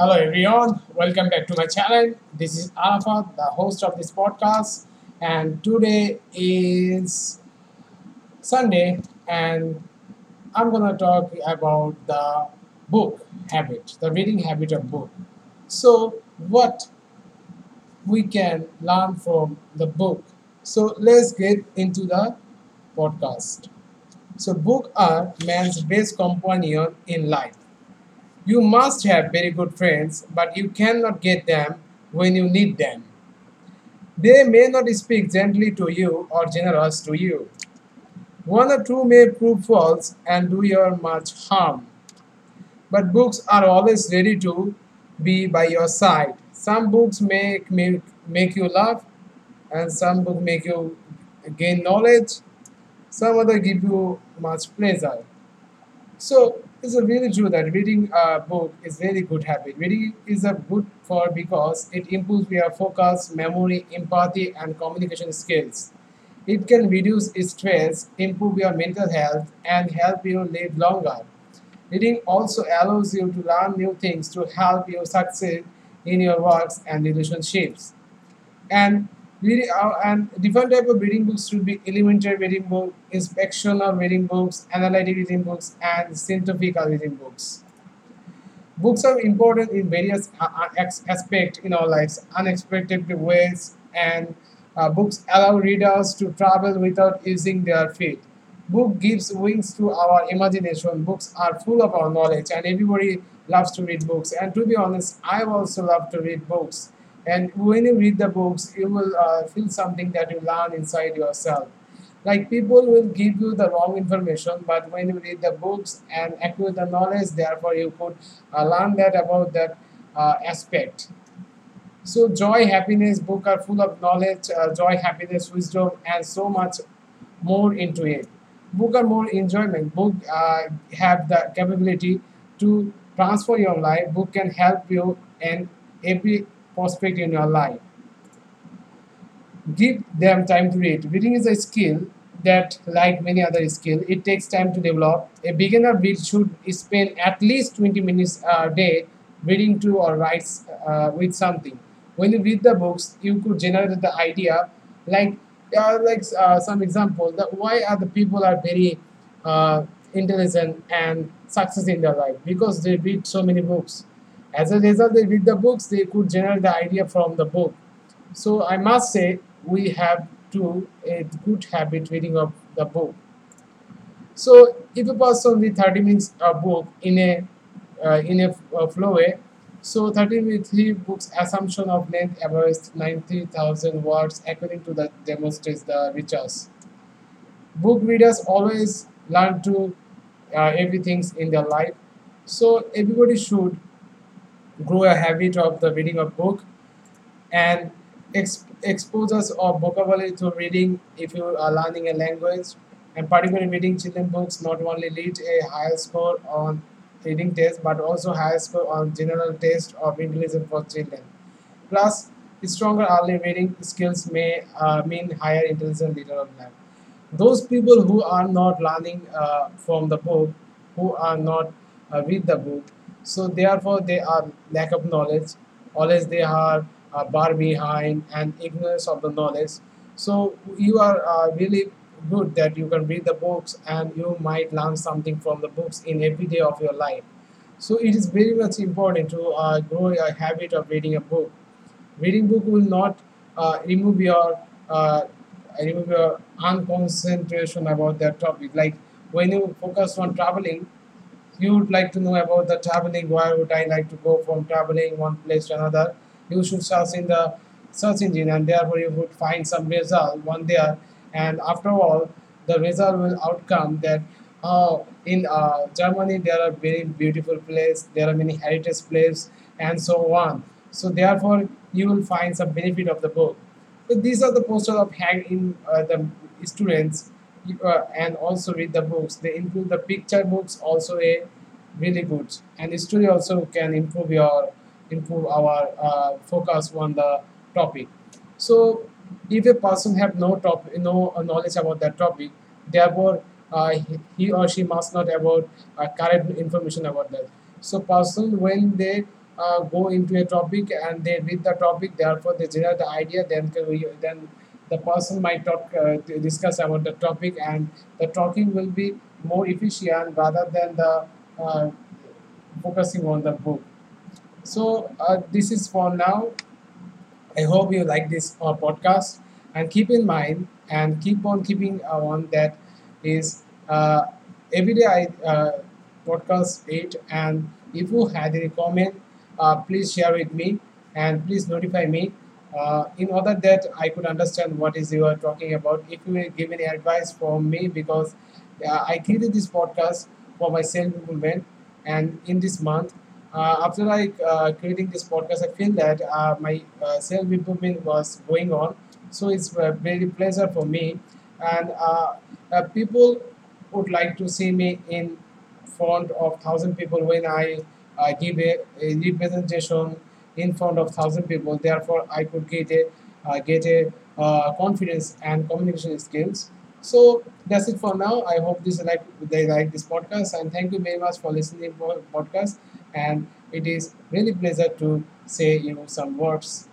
Hello everyone, welcome back to my channel. This is Arafat, the host of this podcast, and today is Sunday, and I'm gonna talk about the book habit, the reading habit of book. So, what we can learn from the book. So, let's get into the podcast. So, book are man's best companion in life you must have very good friends, but you cannot get them when you need them. They may not speak gently to you or generous to you. One or two may prove false and do you much harm. But books are always ready to be by your side. Some books make, make, make you laugh, and some books make you gain knowledge. Some other give you much pleasure. So it's a really true that reading a book is very good habit. Reading is a good for because it improves your focus, memory, empathy, and communication skills. It can reduce stress, improve your mental health, and help you live longer. Reading also allows you to learn new things to help you succeed in your works and relationships and and different type of reading books should be elementary reading book inspectional reading books analytic reading books and scientific reading books. Books are important in various uh, uh, aspects in our lives. Unexpected ways and uh, books allow readers to travel without using their feet. Book gives wings to our imagination. Books are full of our knowledge and everybody loves to read books. And to be honest i also love to read books and when you read the books you will uh, feel something that you learn inside yourself. Like people will give you the wrong information but when you read the books and acquire the knowledge therefore you could uh, learn that about that uh, aspect. So joy happiness book are full of knowledge uh, joy happiness wisdom and so much more into it. Book are more enjoyment. Book uh, have the capability to transform your life. Book can help you in every prospect in your life. Give them time to read. Reading is a skill that like many other skill it takes time to develop. A beginner should spend at least 20 minutes a day reading to or writes uh, with something. When you read the books you could generate the idea like uh, like uh, some example that why are the people are very uh, intelligent and success in their life? Because they read so many books as a result they read the books they could generate the idea from the book. So i must say we have to a good habit reading of the book. So if a person read 30 minutes a book in a uh, in a uh, flow way so 30 minutes three books assumption of length average 90000 words according to that demonstrates the research book readers always learn to uh, everything in their life. So everybody should grow a habit of the reading of book and ex- exposures of vocabulary to reading if you are learning a language. And particularly reading children books not only lead a higher score on reading test but also higher score on general test of intelligence for children. Plus stronger early reading skills may uh, mean higher intelligence later on life. Those people who are not learning uh, from the book who are not uh, read the book so therefore they are lack of knowledge. Always they are uh, bar behind and ignorance of the knowledge. So you are uh, really good that you can read the books and you might learn something from the books in every day of your life. So it is very much important to uh, grow a habit of reading a book. Reading book will not uh, remove your uh, remove your unconcentration about that topic. Like when you focus on traveling you would like to know about the traveling why would i like to go from traveling one place to another? You should search in the search engine and therefore you would find some result one there. And after all the result will outcome that uh, in uh, germany there are very beautiful place there are many heritage places and so on. So therefore you will find some benefit of the book. So these are the posters of hang in uh, the students uh, and also read the books. They include the picture books, also a really good. And the story also can improve your improve our uh, focus on the topic. So if a person have no top no knowledge about that topic, therefore uh, he or she must not about uh, correct information about that. So person when they uh, go into a topic and they read the topic therefore they generate the idea then then the person might talk uh, discuss about the topic and the talking will be more efficient rather than the uh, focusing on the book. So uh, this is for now. I hope you like this uh, podcast. And keep in mind and keep on keeping uh, on that is uh, every day I uh, podcast it and if you had any comment please share with me. And please notify me. Uh, in order that I could understand what is you are talking about if you will give any advice from me because uh, I created this podcast for my self improvement and in this month uh, after I uh, creating this podcast, I feel that uh, my uh, self improvement was going on. So it's a very pleasure for me, and uh, uh, people would like to see me in front of thousand people when I uh, give a, a representation in front of thousand people. Therefore, I could get a uh, get a uh, confidence and communication skills. So that's it for now. I hope this like they like this podcast, and thank you very much for listening to the podcast. And it is really pleasure to say you know some words